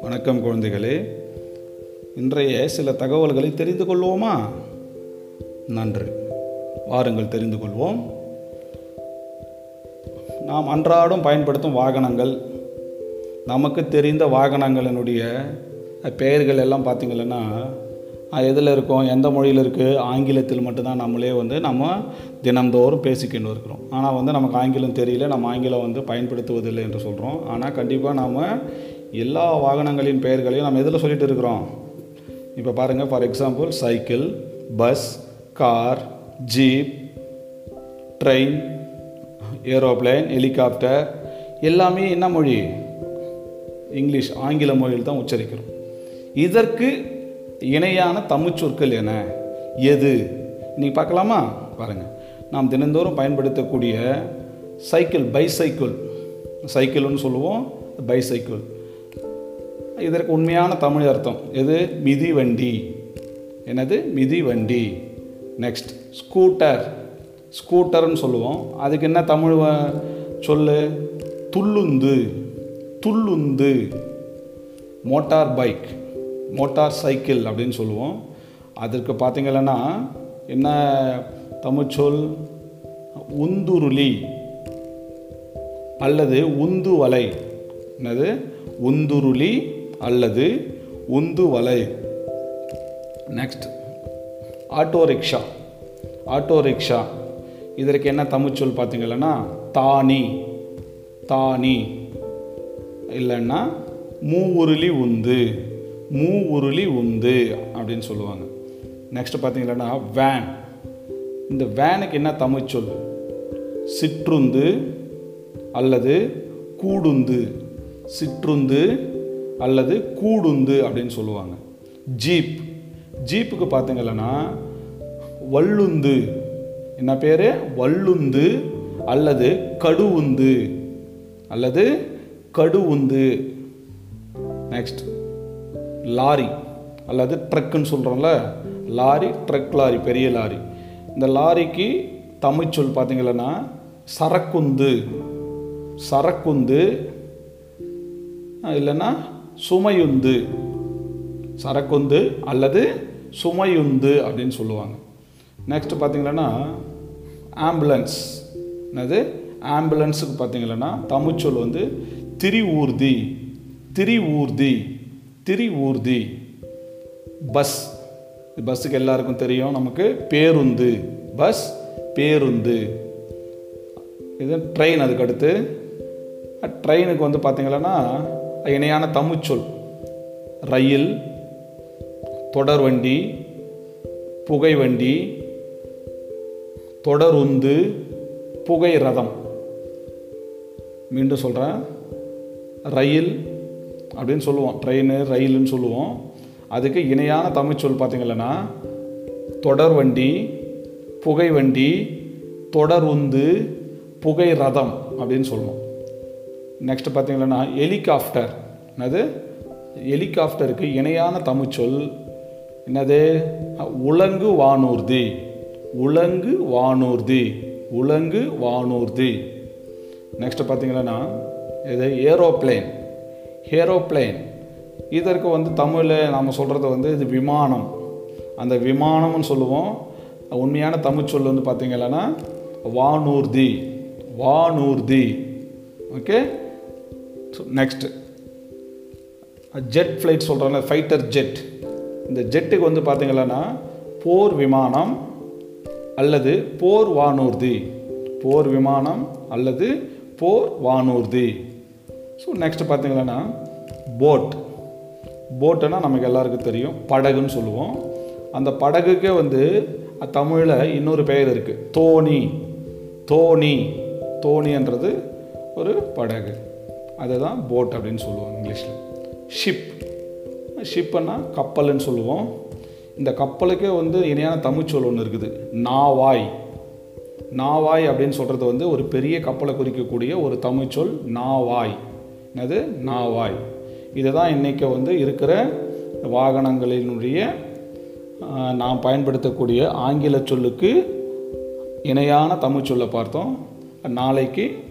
வணக்கம் குழந்தைகளே. இன்றைய சில தகவல்களை தெரிந்து கொள்வோமா? நன்று. வாருங்கள் தெரிந்து கொள்வோம். நாம் அன்றாடம் பயன்படுத்தும் வாகனங்கள் நமக்கு தெரிந்த வாகனங்களினுடைய பெயர்கள் எல்லாம் பார்த்திங்கன்னா எதில் இருக்கோம் எந்த மொழியில் இருக்குது ஆங்கிலத்தில் மட்டும்தான் நம்மளே வந்து நம்ம தினந்தோறும் பேசிக்கிட்டு இருக்கிறோம். ஆனால் வந்து நமக்கு ஆங்கிலம் தெரியல நம்ம ஆங்கிலம் வந்து பயன்படுத்துவதில்லை என்று சொல்கிறோம் ஆனால் கண்டிப்பாக நாம் எல்லா வாகனங்களின் பெயர்களையும் நம்ம எதில் சொல்லிட்டு இருக்கிறோம்? இப்போ பாருங்கள் for example cycle bus car jeep train aeroplane helicopter எல்லாமே என்ன மொழி? இங்கிலீஷ் ஆங்கில மொழியில் தான் உச்சரிக்கிறோம். இதற்கு இணையான தமிழ் சொற்கள் என. எது? நீங்கள் பார்க்கலாமா? பாருங்கள் நாம் தினந்தோறும் பயன்படுத்தக்கூடிய சைக்கிள் பைசைக்கிள் சைக்கிள்னு சொல்லுவோம் பைசைக்கிள் இதற்கு உண்மையான தமிழ் அர்த்தம். எது? மிதி வண்டி. என்னது? மிதி வண்டி. நெக்ஸ்ட் ஸ்கூட்டர் ஸ்கூட்டர்னு சொல்லுவோம். அதுக்கு என்ன தமிழ் சொல்லு? துள்ளுந்து. துள்ளுந்து. மோட்டார் பைக் மோட்டார் சைக்கிள் அப்படின்னு சொல்லுவோம். அதற்கு பார்த்தீங்கன்னா என்ன தமிழ்ச்சொல் உந்துருளி. அல்லது உந்து வலை என்னது? உந்துருளி அல்லது உந்து வலை next auto rickshaw. Auto rickshaw. இதற்கு என்ன தமிழ்ச்சொல் பார்த்தீங்கன்னா தானி. தானி. இல்லைன்னா மூவுருளி உந்து. மூ உருளி உந்து அப்படின்னு சொல்லுவாங்க. நெக்ஸ்ட் பார்த்தீங்கன்னா வேன் இந்த வேனுக்கு என்ன தமிழ் சொல்? சிற்றுந்து அல்லது கூடுந்து. சிற்றுந்து அல்லது கூடுந்து அப்படின்னு சொல்லுவாங்க. ஜீப் ஜீப்புக்கு பார்த்தீங்கன்னா வள்ளுந்து என்ன பேர்? வள்ளுந்து அல்லது கடுவுந்து. அல்லது கடுவுந்து. நெக்ஸ்ட் லாரி அல்லது ட்ரக்குன்னு சொல்கிறோம்ல லாரி ட்ரக் லாரி பெரிய லாரி. இந்த லாரிக்கு தமிழ்ச்சொல் சொல் பார்த்தீங்கன்னா சரக்குந்து. சரக்குந்து இல்லைன்னா சுமையுந்து. சரக்குந்து அல்லது சுமையுந்து அப்படின்னு சொல்லுவாங்க. நெக்ஸ்ட் பார்த்திங்கன்னா ஆம்புலன்ஸ் என்னது? ஆம்புலன்ஸுக்கு பார்த்திங்கன்னா தமிழ்ச்சொல் வந்து திரி வந்து திரிவூர்தி ஊர்தி திரிவூர்தி பஸ். பஸ்ஸுக்கு எல்லாருக்கும் தெரியும். நமக்கு பேருந்து. பஸ் பேருந்து. இது ட்ரெயின் அதுக்கு அடுத்து ட்ரெயினுக்கு வந்து பார்த்திங்கன்னா இணையான தம்புச்சொல் ரயில் தொடர் வண்டி புகை வண்டி தொடருந்து புகை ரதம். மீண்டும் சொல்கிறேன் ரயில் அப்படின்னு சொல்லுவோம். ட்ரெயின் ரயில்னு சொல்லுவோம். அதுக்கு இணையான தமிழ் சொல் புகை வண்டி தொடர் தொடருந்து புகை ரதம் அப்படின்னு சொல்லுவோம். நெக்ஸ்ட் பார்த்தீங்கன்னா ஹெலிகாப்டர் என்னது? ஹெலிகாப்டருக்கு இணையான தமிழ் சொல் என்னது? உலங்கு வானூர்தி. உலங்கு வானூர்தி. உலங்கு வானூர்தி. நெக்ஸ்ட் பார்த்திங்கன்னா இது ஏரோப்ளேன் ஏரோப்ளேன். இதற்கு வந்து தமிழில் நாம் சொல்கிறது வந்து இது விமானம். அந்த விமானம்னு சொல்லுவோம். உண்மையான தமிழ் சொல் வந்து பார்த்தீங்கன்னா வானூர்தி. வானூர்தி. ஓகே? நெக்ஸ்ட்டு ஜெட் ஃப்ளைட் சொல்கிறாங்க ஃபைட்டர் ஜெட் இந்த ஜெட்டுக்கு வந்து பார்த்திங்கன்னா போர் விமானம் அல்லது போர் வானூர்தி. போர் விமானம் அல்லது போர் வானூர்தி. ஸோ நெக்ஸ்ட்டு பார்த்தீங்கன்னா போட் போட்டுன்னா நமக்கு எல்லாருக்கும் தெரியும். படகுன்னு சொல்லுவோம். அந்த படகுக்கே வந்து தமிழில் இன்னொரு பெயர் இருக்குது தோணி. தோணி. தோணின்றது ஒரு படகு. அதுதான் போட் அப்படின்னு சொல்லுவோம் இங்கிலீஷில். ஷிப் ஷிப்புன்னா கப்பல்னு சொல்லுவோம். இந்த கப்பலுக்கே வந்து இணையான தமிழ் சொல் ஒன்று இருக்குது. நாவாய். நாவாய் அப்படின்னு சொல்கிறது வந்து ஒரு பெரிய கப்பலை குறிக்கக்கூடிய ஒரு தமிழ் சொல் நாவாய். என்னது நாவாய். இதை தான் இன்றைக்கி வந்து இருக்கிற வாகனங்களினுடைய நாம் பயன்படுத்தக்கூடிய ஆங்கில சொல்லுக்கு இணையான தமிழ் சொல்லை பார்த்தோம். நாளைக்கு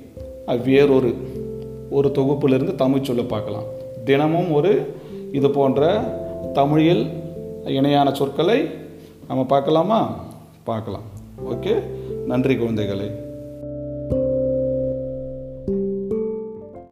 வேறொரு ஒரு தொகுப்பிலிருந்து தமிழ் சொல்ல பார்க்கலாம். தினமும் ஒரு இது போன்ற தமிழில் இணையான சொற்களை நம்ம பார்க்கலாமா? பார்க்கலாம். ஓகே? நன்றி குழந்தைகளை.